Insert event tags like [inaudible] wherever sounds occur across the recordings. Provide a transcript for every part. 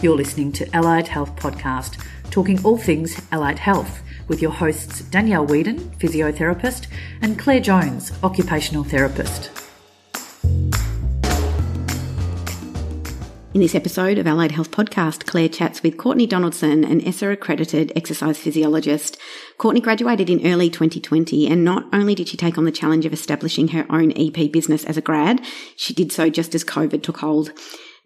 You're listening to Allied Health Podcast, talking all things allied health, with your hosts Danielle Whedon, physiotherapist, and Claire Jones, occupational therapist. In this episode of Allied Health Podcast, Claire chats with Courtney Donaldson, an ESSA accredited exercise physiologist. Courtney graduated in early 2020, and not only did she take on the challenge of establishing her own EP business as a grad, she did so just as COVID took hold.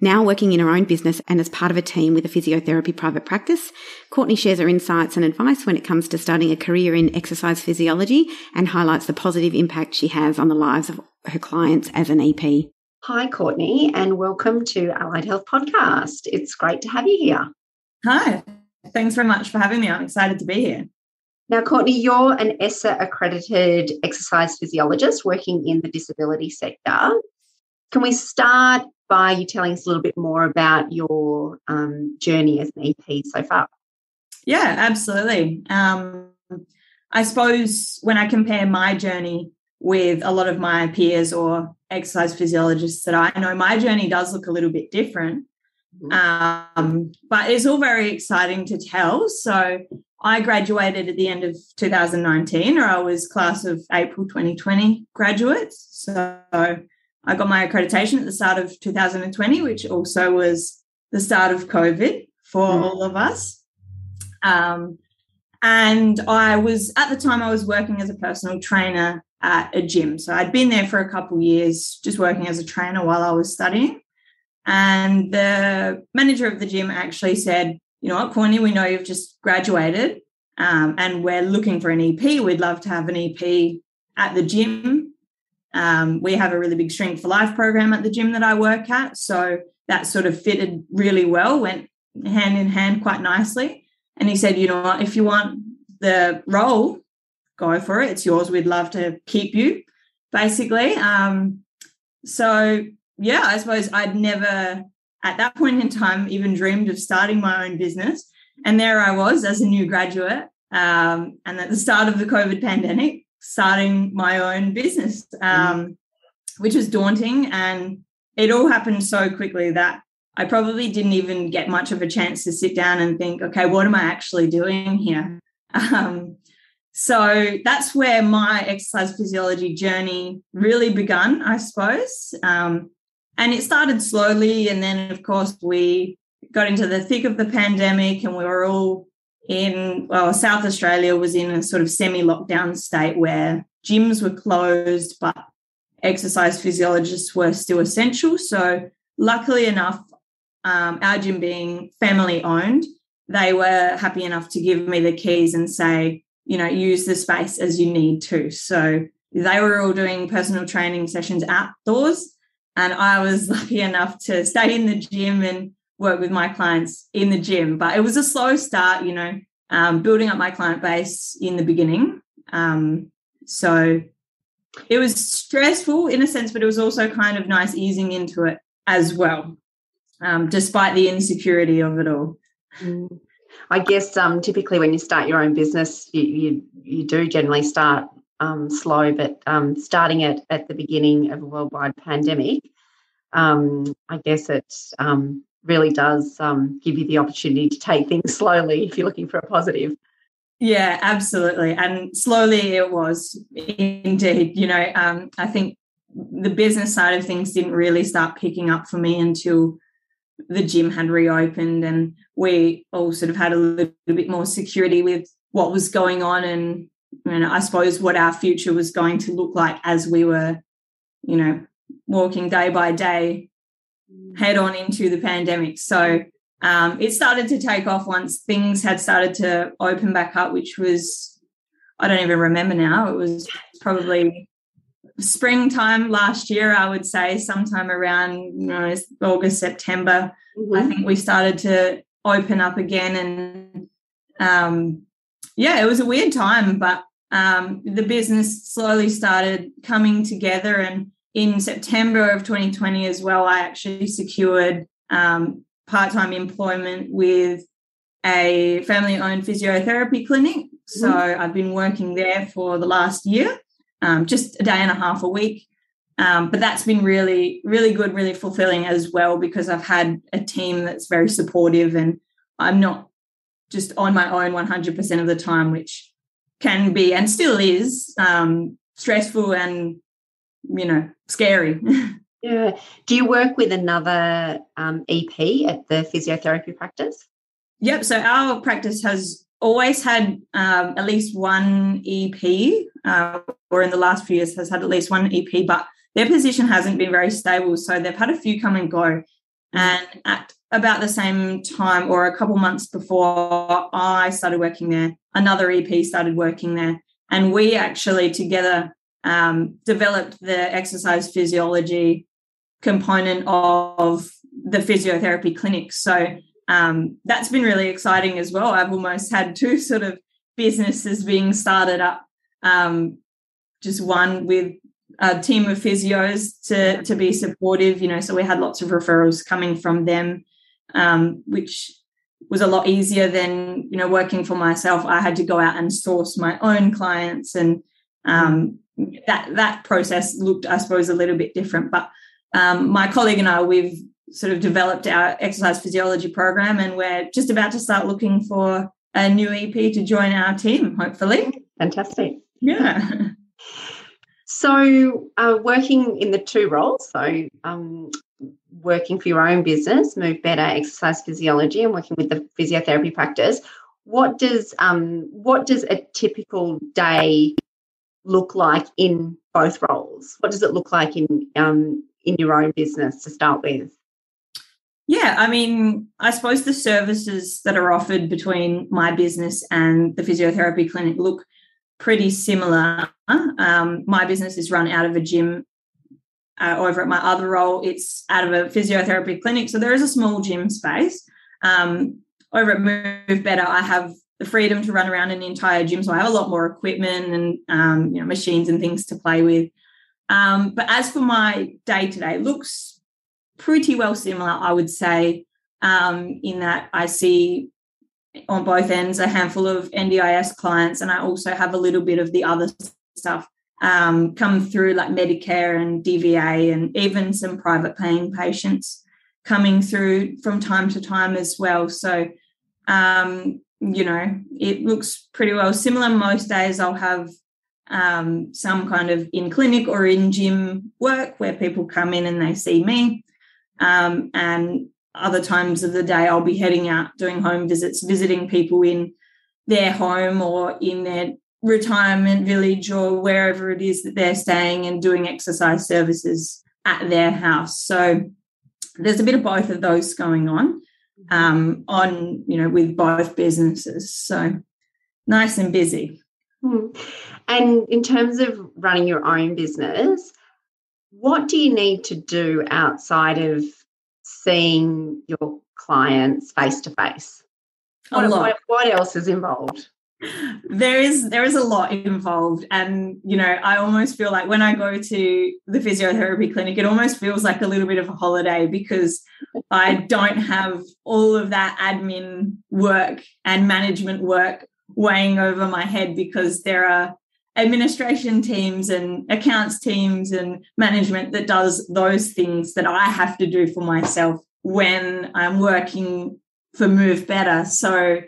Now working in her own business and as part of a team with a physiotherapy private practice, Courtney shares her insights and advice when it comes to starting a career in exercise physiology and highlights the positive impact she has on the lives of her clients as an EP. Hi, Courtney, and welcome to Allied Health Podcast. It's great to have you here. Hi, thanks very much for having me. I'm excited to be here. Now, Courtney, you're an ESSA accredited exercise physiologist working in the disability sector. Can we start by you telling us a little bit more about your um, journey as an EP so far? Yeah, absolutely. Um, I suppose when I compare my journey with a lot of my peers or exercise physiologists that I know, my journey does look a little bit different. Mm-hmm. Um, but it's all very exciting to tell. So I graduated at the end of 2019, or I was class of April 2020 graduates. So I got my accreditation at the start of 2020, which also was the start of COVID for mm. all of us. Um, and I was at the time I was working as a personal trainer at a gym. So I'd been there for a couple of years, just working as a trainer while I was studying. And the manager of the gym actually said, "You know what, Courtney? We know you've just graduated, um, and we're looking for an EP. We'd love to have an EP at the gym um, we have a really big Strength for Life program at the gym that I work at. So that sort of fitted really well, went hand in hand quite nicely. And he said, you know what, if you want the role, go for it. It's yours. We'd love to keep you, basically. Um, so, yeah, I suppose I'd never at that point in time even dreamed of starting my own business. And there I was as a new graduate. Um, and at the start of the COVID pandemic, starting my own business, um, which was daunting. And it all happened so quickly that I probably didn't even get much of a chance to sit down and think, okay, what am I actually doing here? [laughs] Um, so that's where my exercise physiology journey really begun, I suppose. Um, and it started slowly. And then, of course, we got into the thick of the pandemic and we were all in well, South Australia was in a sort of semi-lockdown state where gyms were closed, but exercise physiologists were still essential. So, luckily enough, um, our gym being family owned, they were happy enough to give me the keys and say, you know, use the space as you need to. So they were all doing personal training sessions outdoors. And I was [laughs] lucky enough to stay in the gym and work with my clients in the gym. But it was a slow start, you know, um, building up my client base in the beginning. Um, so it was stressful in a sense, but it was also kind of nice easing into it as well, um, despite the insecurity of it all. Mm. I guess um, typically when you start your own business, you you, you do generally start um, slow, but um, starting it at the beginning of a worldwide pandemic, I guess it um, really does um, give you the opportunity to take things [laughs] slowly if you're looking for a positive. Yeah, absolutely. And slowly it was indeed. You know, um, I think the business side of things didn't really start picking up for me until the gym had reopened and we all sort of had a little bit more security with what was going on and, and I suppose what our future was going to look like as we were, you know, walking day by day head on into the pandemic. So um, it started to take off once things had started to open back up, which was, I don't even remember now. It was probably springtime last year, I would say, sometime around you know, August, September. Mm-hmm. I think we started to open up again. And um, yeah, it was a weird time, but um, the business slowly started coming together and in September of 2020 as well, I actually secured um, part time employment with a family owned physiotherapy clinic. So mm-hmm. I've been working there for the last year, um, just a day and a half a week. Um, but that's been really, really good, really fulfilling as well because I've had a team that's very supportive and I'm not just on my own 100% of the time, which can be and still is um, stressful and, you know, scary. [laughs] yeah. Do you work with another um, EP at the physiotherapy practice? Yep. So our practice has always had um, at least one EP, uh, or in the last few years has had at least one EP, but their position hasn't been very stable. So they've had a few come and go. And at about the same time, or a couple months before I started working there, another EP started working there. And we actually together um, developed the exercise physiology component of the physiotherapy clinic. So um, that's been really exciting as well. I've almost had two [laughs] sort of businesses being started up. Um, just one with a team of physios to to be supportive. You know, so we had lots of referrals coming from them, um, which was a lot easier than you know working for myself. I had to go out and source my own clients, and um, that that process looked, I suppose, a little bit different. But um, my colleague and I, we've sort of developed our exercise physiology program, and we're just about to start looking for a new EP to join our team, hopefully. Fantastic. Yeah. So, uh, working in the two roles, so um, working for your own business, Move Better Exercise Physiology, and working with the physiotherapy practice. What does um, what does a typical day look like in both roles? What does it look like in um, in your own business to start with? Yeah, I mean, I suppose the services that are offered between my business and the physiotherapy clinic look pretty similar. Um, my business is run out of a gym. Uh, over at my other role, it's out of a physiotherapy clinic. So there is a small gym space. Um, over at Move Better, I have the freedom to run around an entire gym. So I have a lot more equipment and um, you know machines and things to play with. Um, but as for my day to day, looks pretty well similar, I would say, um, in that I see on both ends a handful of NDIS clients, and I also have a little bit of the other stuff um, come through, like Medicare and DVA, and even some private paying patients coming through from time to time as well. So, um, you know, it looks pretty well similar. Most days I'll have um, some kind of in clinic or in gym work where people come in and they see me. Um, and other times of the day, I'll be heading out doing home visits, visiting people in their home or in their retirement village or wherever it is that they're staying and doing exercise services at their house. So there's a bit of both of those going on um, on you know with both businesses. So nice and busy. Hmm. And in terms of running your own business, what do you need to do outside of seeing your clients face to face? What else is involved? There is there is a lot involved and you know i almost feel like when i go to the physiotherapy clinic it almost feels like a little bit of a holiday because i don't have all of that admin work and management work weighing over my head because there are administration teams and accounts teams and management that does those things that I have to do for myself when I'm working for Move Better. So,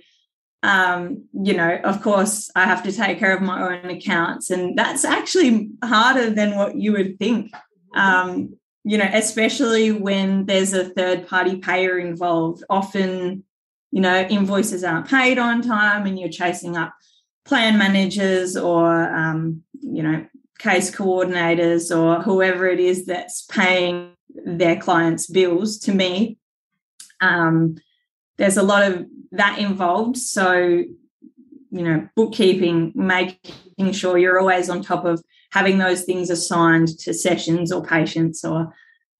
um, you know, of course, I have to take care of my own accounts, and that's actually harder than what you would think. Um, you know, especially when there's a third party payer involved. Often, you know, invoices aren't paid on time, and you're chasing up plan managers or um, you know case coordinators or whoever it is that's paying their clients bills to me um, there's a lot of that involved so you know bookkeeping making sure you're always on top of having those things assigned to sessions or patients or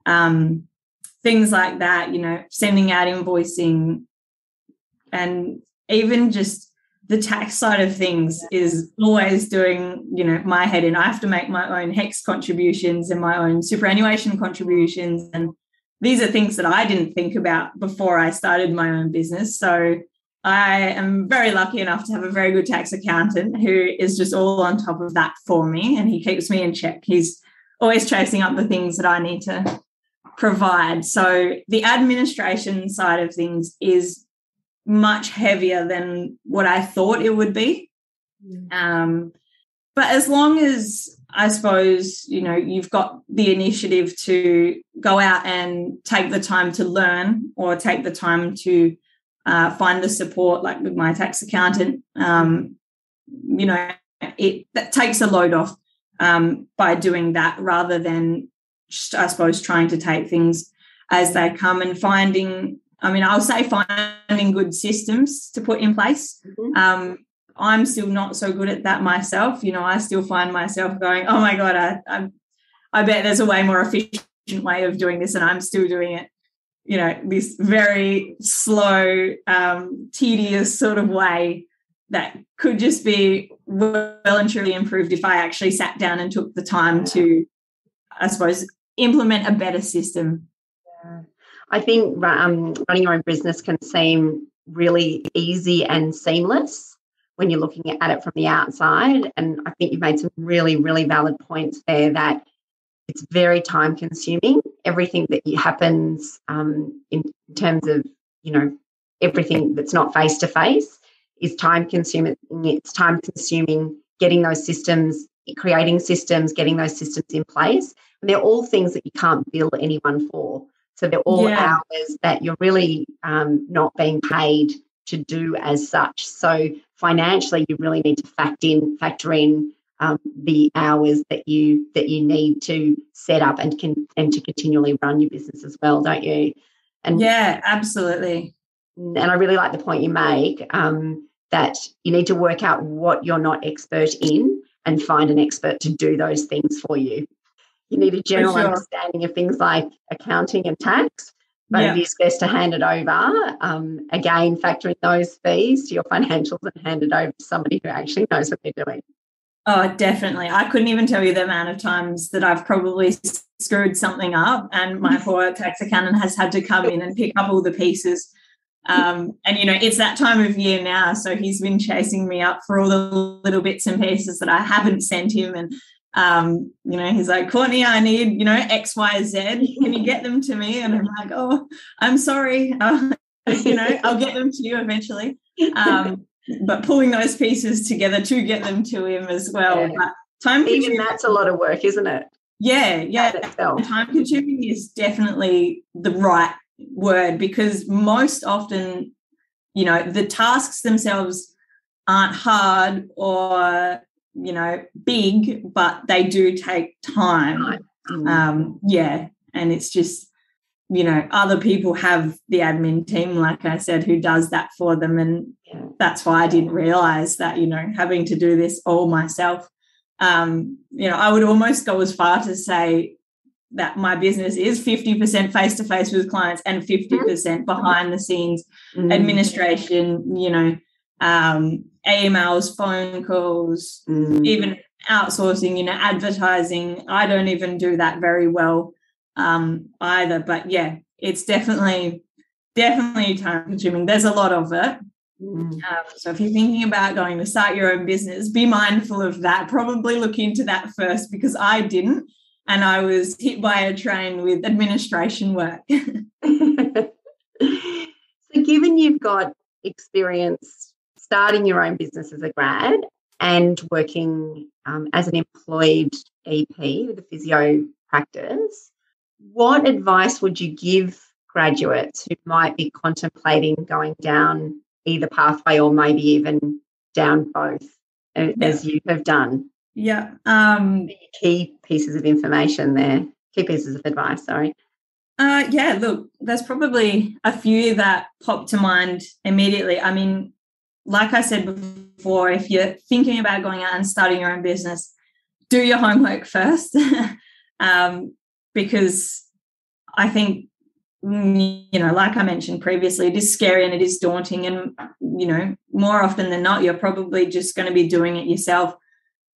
um, things like that you know sending out invoicing and even just the tax side of things is always doing, you know, my head in. I have to make my own HECS contributions and my own superannuation contributions. And these are things that I didn't think about before I started my own business. So I am very lucky enough to have a very good tax accountant who is just all on top of that for me and he keeps me in check. He's always chasing up the things that I need to provide. So the administration side of things is much heavier than what I thought it would be. Mm. Um, but as long as I suppose you know you've got the initiative to go out and take the time to learn or take the time to uh, find the support, like with my tax accountant. Um, you know, it that takes a load off um, by doing that rather than just, I suppose trying to take things as they come and finding. I mean, I'll say finding good systems to put in place. Mm-hmm. Um, I'm still not so good at that myself. You know, I still find myself going, "Oh my god, I I'm, I bet there's a way more efficient way of doing this, and I'm still doing it." You know, this very slow, um, tedious sort of way that could just be well and truly improved if I actually sat down and took the time to, I suppose, implement a better system. I think um, running your own business can seem really easy and seamless when you're looking at it from the outside. And I think you've made some really, really valid points there that it's very time consuming. Everything that happens um, in terms of, you know, everything that's not face to face is time consuming. It's time consuming getting those systems, creating systems, getting those systems in place. And they're all things that you can't bill anyone for. So they're all yeah. hours that you're really um, not being paid to do as such. So financially, you really need to factor in factor in um, the hours that you that you need to set up and can and to continually run your business as well, don't you? And yeah, absolutely. And I really like the point you make um, that you need to work out what you're not expert in and find an expert to do those things for you. You need a general sure. understanding of things like accounting and tax, but yeah. it is best to hand it over. Um, again, factoring those fees to your financials and hand it over to somebody who actually knows what they're doing. Oh, definitely. I couldn't even tell you the amount of times that I've probably screwed something up, and my [laughs] poor tax accountant has had to come in and pick up all the pieces. Um, and you know, it's that time of year now, so he's been chasing me up for all the little bits and pieces that I haven't sent him, and um, you know, he's like, Courtney, I need, you know, X, Y, Z. Can you get them to me? And I'm like, oh, I'm sorry. Uh, you know, I'll get them to you eventually. Um, but pulling those pieces together to get them to him as well. Yeah. But time even that's a lot of work, isn't it? Yeah, yeah. Time consuming is definitely the right word because most often, you know, the tasks themselves aren't hard or you know, big, but they do take time. Mm. Um, yeah. And it's just, you know, other people have the admin team, like I said, who does that for them. And yeah. that's why I didn't realize that, you know, having to do this all myself. Um, you know, I would almost go as far to say that my business is 50% face to face with clients and 50% mm-hmm. behind the scenes mm-hmm. administration, you know, um, emails, phone calls, mm. even outsourcing, you know, advertising. I don't even do that very well um, either. But yeah, it's definitely, definitely time consuming. There's a lot of it. Mm. Um, so if you're thinking about going to start your own business, be mindful of that. Probably look into that first because I didn't. And I was hit by a train with administration work. [laughs] [laughs] so, given you've got experience starting your own business as a grad and working um, as an employed EP with a physio practice, what advice would you give graduates who might be contemplating going down either pathway or maybe even down both yeah. as you have done? Yeah. Um, key pieces of information there, key pieces of advice, sorry. Uh, yeah, look, there's probably a few that pop to mind immediately. I mean, like I said before, if you're thinking about going out and starting your own business, do your homework [laughs] first. um, because I think, mm, you know, like I mentioned previously, it is scary and it is daunting. And, you know, more often than not, you're probably just going to be doing it yourself.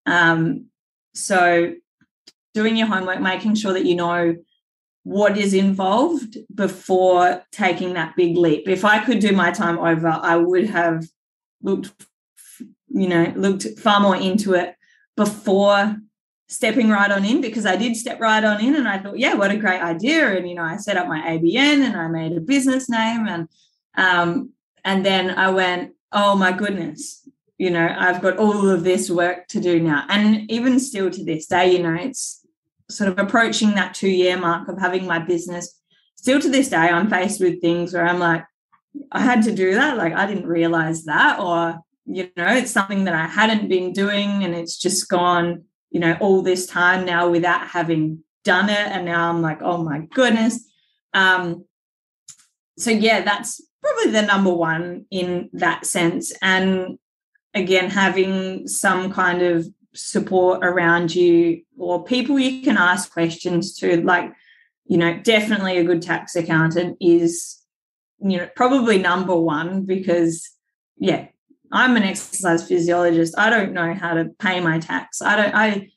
Um, so, doing your homework, making sure that you know what is involved before taking that big leap. If I could do my time over, I would have looked you know looked far more into it before stepping right on in because I did step right on in and I thought, yeah, what a great idea. And, you know, I set up my ABN and I made a business name and, um, and then I went, oh my goodness, you know, I've got all of this work to do now. And even still to this day, you know, it's sort of approaching that two year mark of having my business. Still to this day, I'm faced with things where I'm like, I had to do that. Like, I didn't realize that. Or, you know, it's something that I hadn't been doing and it's just gone, you know, all this time now without having done it. And now I'm like, oh my goodness. Um, so, yeah, that's probably the number one in that sense. And again, having some kind of support around you or people you can ask questions to like you know definitely a good tax accountant is you know probably number one because yeah i'm an exercise physiologist. I don't know how to pay my tax. I don't i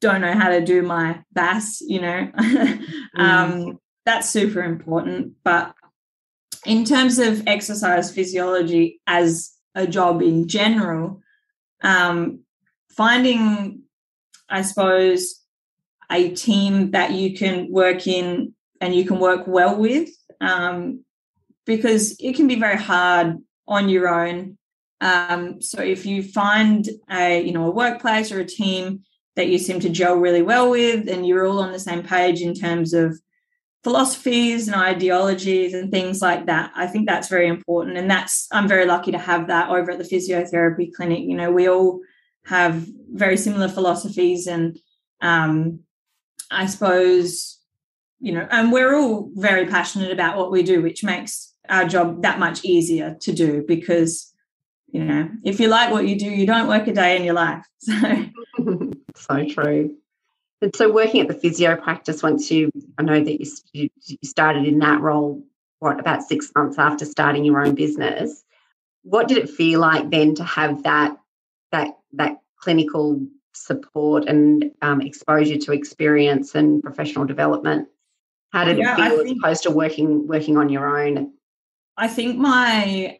don't know how to do my BAS you know. [laughs] Um, mm. that's super important. But in terms of exercise physiology as a job in general um, finding, I suppose, a team that you can work in and you can work well with, um, because it can be very hard on your own. Um, so if you find a you know a workplace or a team that you seem to gel really well with, and you're all on the same page in terms of philosophies and ideologies and things like that. I think that's very important. And that's, I'm very lucky to have that over at the physiotherapy clinic. You know, we all have very similar philosophies and um, I suppose you know and we're all very passionate about what we do which makes our job that much easier to do because you know if you like what you do you don't work a day in your life [laughs] so [laughs] so true and so working at the physio practice once you i know that you, you started in that role what about six months after starting your own business what did it feel like then to have that that that clinical support and um, exposure to experience and professional development? How did yeah, it feel think, as opposed to working working on your own? I think my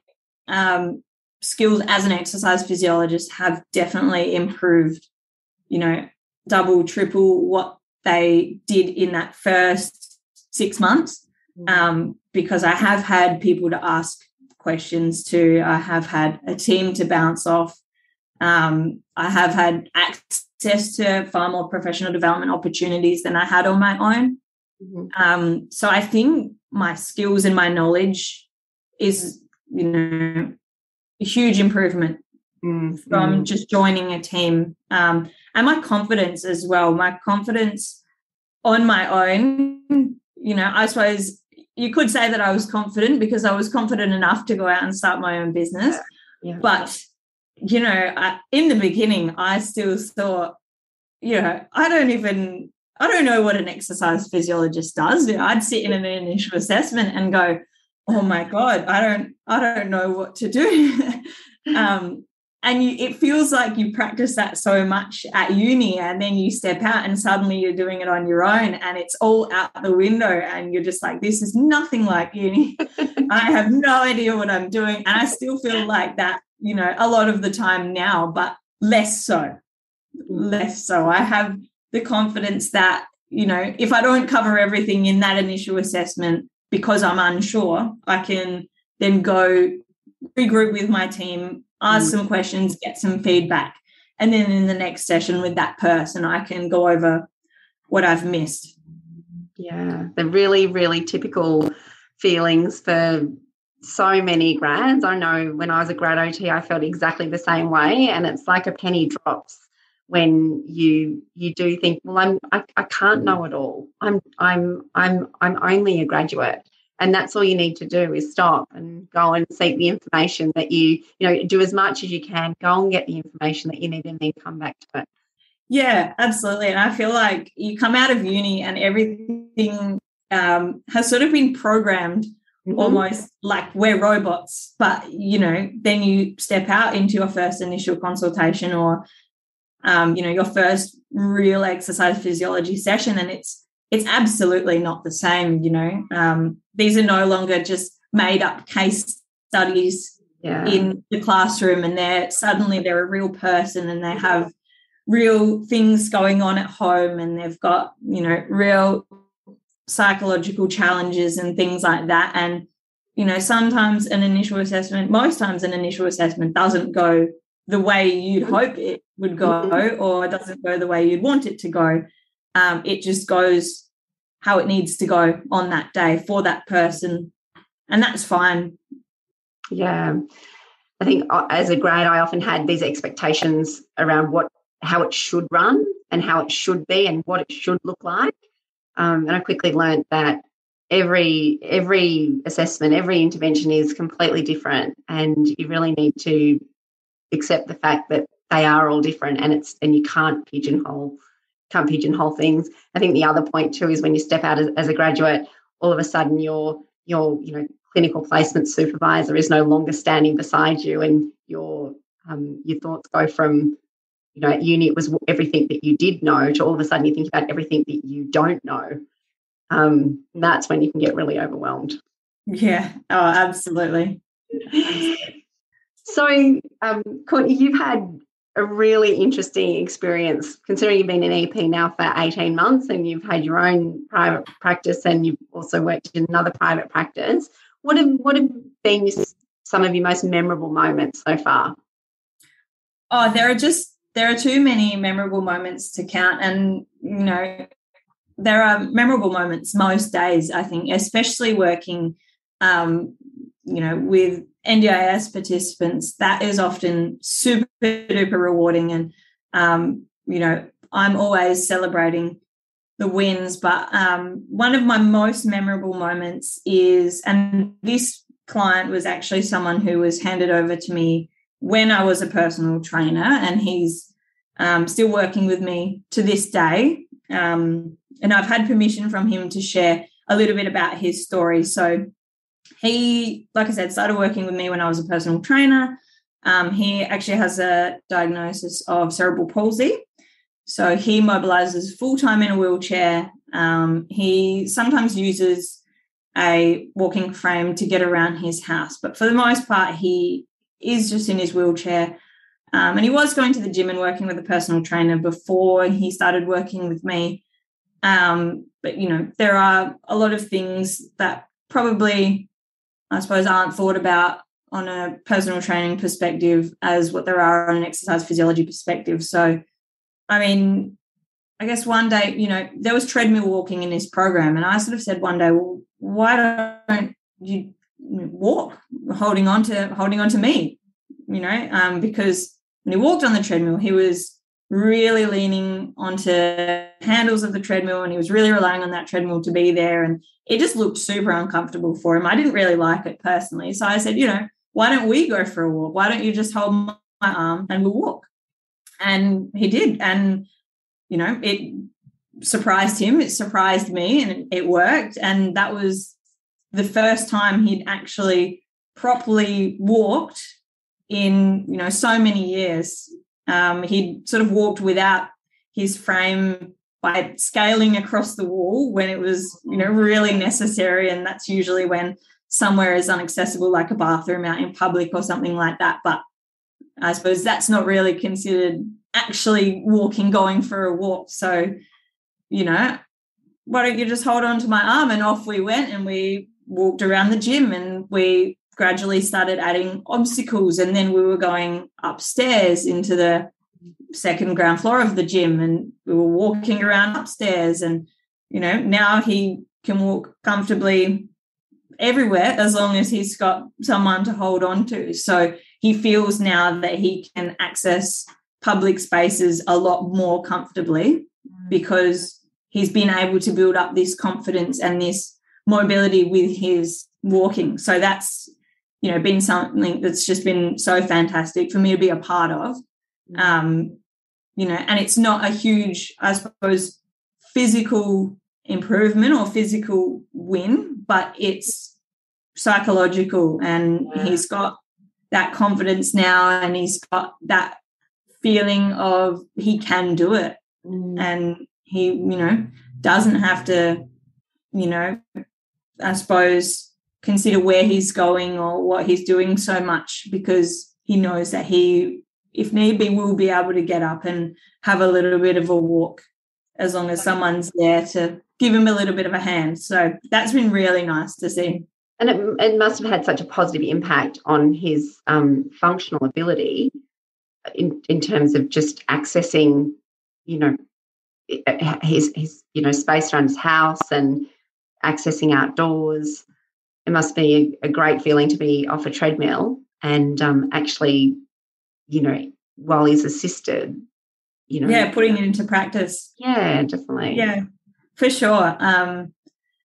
um, skills as an exercise physiologist have definitely improved. You know, double, triple what they did in that first six months, mm. um, because I have had people to ask questions to. I have had a team to bounce off. Um, I have had access to far more professional development opportunities than I had on my own. Mm-hmm. Um, so I think my skills and my knowledge is, you know, a huge improvement mm-hmm. from just joining a team. Um, and my confidence as well. My confidence on my own, you know, I suppose you could say that I was confident because I was confident enough to go out and start my own business. Yeah. Yeah. But you know, I, in the beginning, I still thought, you know, I don't even, I don't know what an exercise physiologist does. I'd sit in an initial assessment and go, oh my God, I don't, I don't know what to do. [laughs] um, and you, it feels like you practice that so much at uni and then you step out and suddenly you're doing it on your own and it's all out the window and you're just like this is nothing like uni [laughs] i have no idea what i'm doing and i still feel like that you know, a lot of the time now, but less so. Less so. I have the confidence that, you know, if I don't cover everything in that initial assessment because I'm unsure, I can then go regroup with my team, ask mm. some questions, get some feedback. And then in the next session with that person, I can go over what I've missed. Yeah, the really, really typical feelings for so many grads. I know when I was a grad OT, I felt exactly the same way, and it's like a penny drops when you you do think, well, I'm I, I can't know it all. I'm I'm I'm I'm only a graduate, and that's all you need to do is stop and go and seek the information that you you know do as much as you can. Go and get the information that you need, and then come back to it. Yeah, absolutely. And I feel like you come out of uni and everything um, has sort of been programmed mm-hmm. almost like we're robots. But, you know, then you step out into your first initial consultation or, um, you know, your first real exercise physiology session. And it's, it's absolutely not the same, you know. Um, these are no longer just made up case studies yeah. in the classroom and they're suddenly they're a real person and they have real things going on at home and they've got, you know, real psychological challenges and things like that. And, you know, sometimes an initial assessment, most times an initial assessment doesn't go the way you'd hope it would go mm-hmm. or doesn't go the way you'd want it to go. Um, it just goes how it needs to go on that day for that person. And that's fine. Yeah. I think uh, as a grad, I often had these expectations around what how it should run and how it should be and what it should look like. Um, and I quickly learned that every every assessment, every intervention is completely different, and you really need to accept the fact that they are all different, and it's and you can't pigeonhole can't pigeonhole things. I think the other point too is when you step out as, as a graduate, all of a sudden your your you know clinical placement supervisor is no longer standing beside you, and your um, your thoughts go from you know, at uni it was everything that you did know to all of a sudden you think about everything that you don't know. Um, that's when you can get really overwhelmed. Yeah. Oh, absolutely. [laughs] so, um, Courtney, you've had a really interesting experience considering you've been an EP now for 18 months and you've had your own private practice and you've also worked in another private practice. What have what have been some of your most memorable moments so far? Oh, there are just there are too many memorable moments to count. And, you know, there are memorable moments most days, I think, especially working, um, you know, with NDIS participants. That is often super duper rewarding. And, um, you know, I'm always celebrating the wins. But um, one of my most memorable moments is, and this client was actually someone who was handed over to me when I was a personal trainer, and he's um, still working with me to this day. Um, and I've had permission from him to share a little bit about his story. So he, like I said, started working with me when I was a personal trainer. Um, he actually has a diagnosis of cerebral palsy. So he mobilizes full time in a wheelchair. Um, he sometimes uses a walking frame to get around his house, but for the most part, he is just in his wheelchair. Um, and he was going to the gym and working with a personal trainer before he started working with me. Um, but, you know, there are a lot of things that probably, I suppose, aren't thought about on a personal training perspective as what there are on an exercise physiology perspective. So, I mean, I guess one day, you know, there was treadmill walking in this program, and I sort of said one day, well, why don't you walk, holding on to holding on to me, you know, um, because when he walked on the treadmill, he was really leaning onto handles of the treadmill and he was really relying on that treadmill to be there. And it just looked super uncomfortable for him. I didn't really like it personally. So I said, you know, why don't we go for a walk? Why don't you just hold my arm and we'll walk? And he did. And, you know, it surprised him, it surprised me, and it worked. And that was the first time he'd actually properly walked in you know so many years. Um, he'd sort of walked without his frame by scaling across the wall when it was you know really necessary, and that's usually when somewhere is inaccessible, like a bathroom out in public or something like that. But I suppose that's not really considered actually walking, going for a walk. So, you know, why don't you just hold on to my arm? And off we went and we walked around the gym and we gradually started adding obstacles and then we were going upstairs into the second ground floor of the gym and we were walking around upstairs and you know now he can walk comfortably everywhere as long as he's got someone to hold on to so he feels now that he can access public spaces a lot more comfortably mm. because he's been able to build up this confidence and this mobility with his walking so that's you know been something that's just been so fantastic for me to be a part of mm. um you know and it's not a huge i suppose physical improvement or physical win but it's psychological and yeah. he's got that confidence now and he's got that feeling of he can do it mm. and he you know doesn't have to you know i suppose consider where he's going or what he's doing so much because he knows that he if need be, will be able to get up and have a little bit of a walk as long as someone's there to give him a little bit of a hand. So that's been really nice to see. And it, it must have had such a positive impact on his um, functional ability in, in terms of just accessing, you know, his, his, you know, space around his house and accessing outdoors. It must be a, a great feeling to be off a treadmill and um, actually, you know, while he's assisted, you know. Yeah, putting it into practice. Yeah, definitely. Yeah, for sure. Um,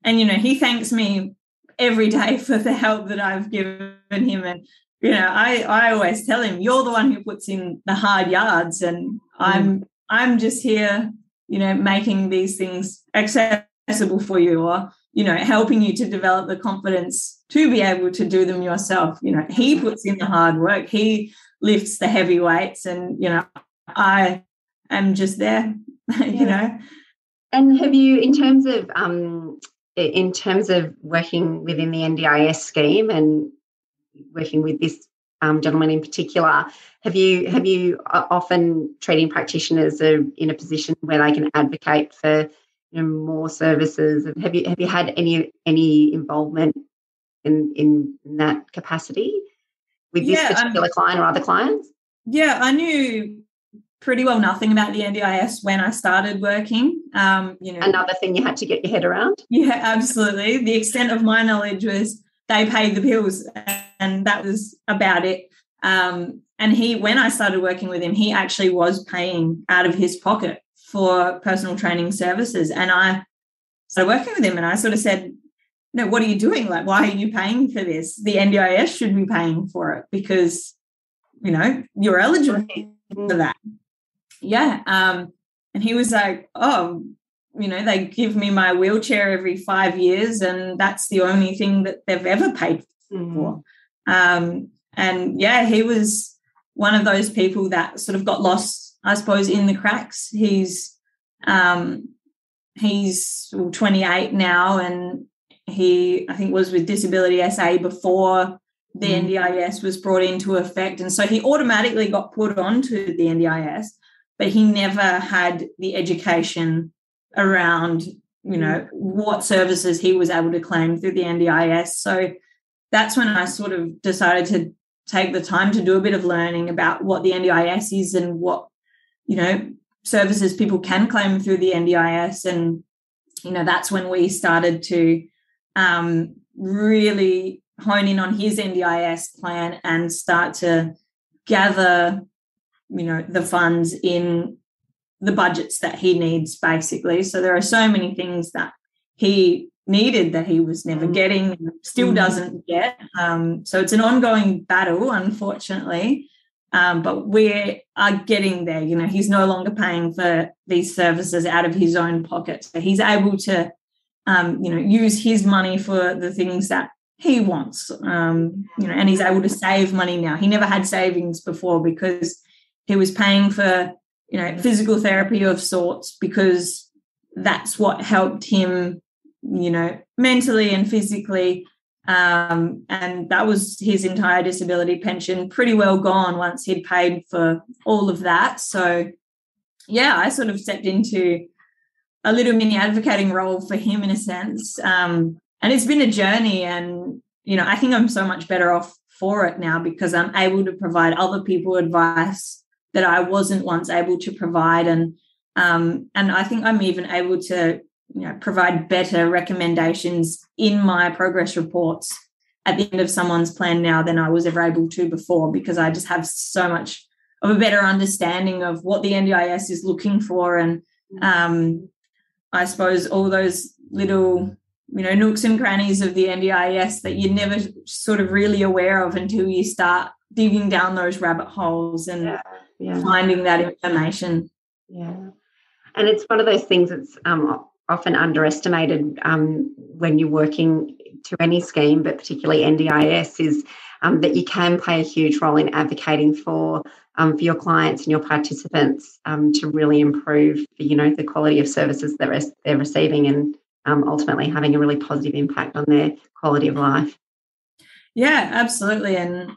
and, you know, he thanks me every day [laughs] for the help that I've given him. And, you know, I, I always tell him, you're the one who puts in the hard yards and mm. I'm I'm just here, you know, making these things accessible for you or, you know, helping you to develop the confidence to be able to do them yourself. You know, he puts in the hard work. He lifts the heavy weights and, you know, I am just there, [laughs] you know. And have you, in terms of um, in terms of working within the NDIS scheme and working with this um, gentleman in particular, have you have you uh, often treating practitioners are in a position where they can advocate for you know, more services? Have you have you had any any involvement in in, that capacity with this yeah, particular um, client or other clients? Yeah, I knew pretty well nothing about the NDIS when I started working. Um, you know, another thing you had to get your head around. Yeah, absolutely. The extent of my knowledge was they paid the bills, and that was about it. Um, and he, when I started working with him, he actually was paying out of his pocket for personal training services, and I started working with him, and I sort of said. No, what are you doing? Like, why are you paying for this? The NDIS should be paying for it because, you know, you're eligible for that yeah. Um, and he was like, oh, you know, they give me my wheelchair every five years, and that's the only thing that they've ever paid for. Um, and yeah, he was one of those people that sort of got lost, I suppose, in the cracks. He's um, he's 28 now, and he I think was with Disability SA before the mm. NDIS was brought into effect, and so he automatically got put onto the NDIS but he never had the education around you know what services he was able to claim through the NDIS. So that's when I sort of decided to take the time to do a bit of learning about what the NDIS is and what you know services people can claim through the NDIS and you know that's when we started to um, really hone in on his NDIS plan and start to gather you know the funds in the budgets that he needs basically so there are so many things that he needed that he was never mm. getting still mm-hmm. doesn't get um, so it's an ongoing battle unfortunately um, but we are getting there you know he's no longer paying for these services out of his own pocket. So he's able to um, you know use his money for the things that he wants um, you know and he's able to save money now. He never had savings before because he was paying for you know physical therapy of sorts because that's what helped him you know mentally and physically um, and that was his entire disability pension pretty well gone once he'd paid for all of that so yeah i sort of stepped into a little mini advocating role for him in a sense um, and it's been a journey and you know i think i'm so much better off for it now because i'm able to provide other people advice that I wasn't once able to provide. And um, and I think I'm even able to you know provide better recommendations in my progress reports at the end of someone's plan now than I was ever able to before because I just have so much of a better understanding of what the NDIS is looking for and um, I suppose all those little you know nooks and crannies of the NDIS that you're never sort of really aware of until you start digging down those rabbit holes and yeah yeah. finding that information. Yeah. And it's one of those things that's um, often underestimated um, when you're working to any scheme, but particularly NDIS, is um, that you can play a huge role in advocating for um, for your clients and your participants um, to really improve, you know, the quality of services that they're receiving, and um, ultimately having a really positive impact on their quality of life. Yeah, absolutely. And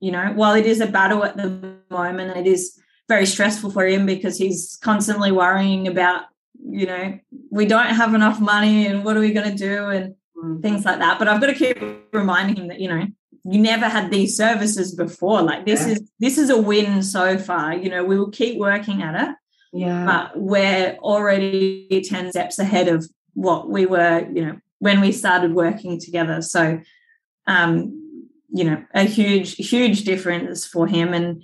you know, while it is a battle at the moment, it is very stressful for him because he's constantly worrying about, you know, we don't have enough money and what are we going to do and mm. things like that. But I've got to keep reminding him that, you know, you never had these services before. Like this yeah. is this is a win so far. You know, we will keep working at it. Yeah. But we're already 10 steps ahead of what we were, you know, when we started working together. So um you know a huge huge difference for him and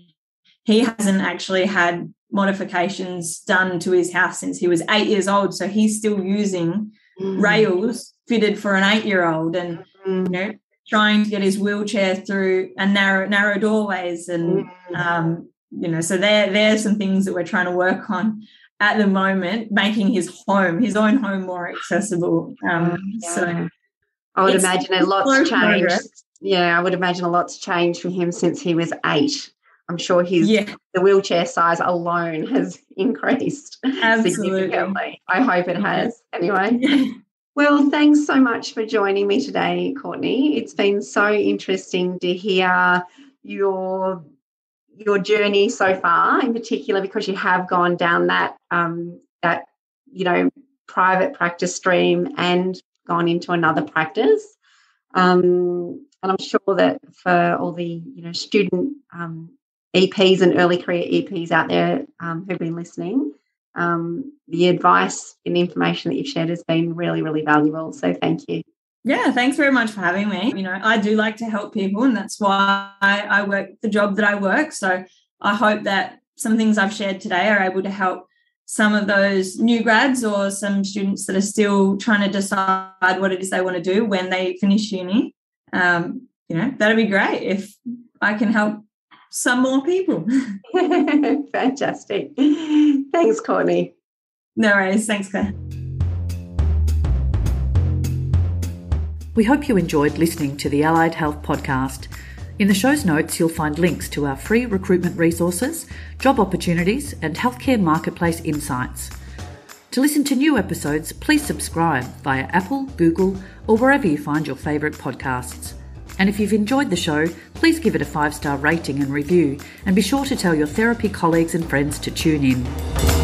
he hasn't actually had modifications done to his house since he was eight years old so he's still using mm. rails fitted for an eight year old and mm. you know trying to get his wheelchair through a narrow narrow doorways and mm. um, you know so there there's some things that we're trying to work on at the moment making his home his own home more accessible um, yeah. so I would imagine a lot's changed yeah, I would imagine a lot's changed for him since he was eight. I'm sure his yeah. the wheelchair size alone has [laughs] increased Absolutely. significantly. I hope it has. Anyway. Well, thanks so much for joining me today, Courtney. It's been so interesting to hear your your journey so far, in particular because you have gone down that um, that you know private practice stream and gone into another practice. Um, and I'm sure that for all the you know student um, EPs and early career EPs out there um, who've been listening, um, the advice and information that you've shared has been really, really valuable. So thank you. Yeah, thanks very much for having me. You know, I do like to help people, and that's why I work the job that I work. So I hope that some things I've shared today are able to help some of those new grads or some students that are still trying to decide what it is they want to do when they finish uni um, you know, that'd be great if I can help some more people. [laughs] Fantastic. Thanks, Courtney. No worries. Thanks, Claire. We hope you enjoyed listening to the Allied Health podcast. In the show's notes, you'll find links to our free recruitment resources, job opportunities, and healthcare marketplace insights. To listen to new episodes, please subscribe via Apple, Google, or wherever you find your favourite podcasts. And if you've enjoyed the show, please give it a five star rating and review, and be sure to tell your therapy colleagues and friends to tune in.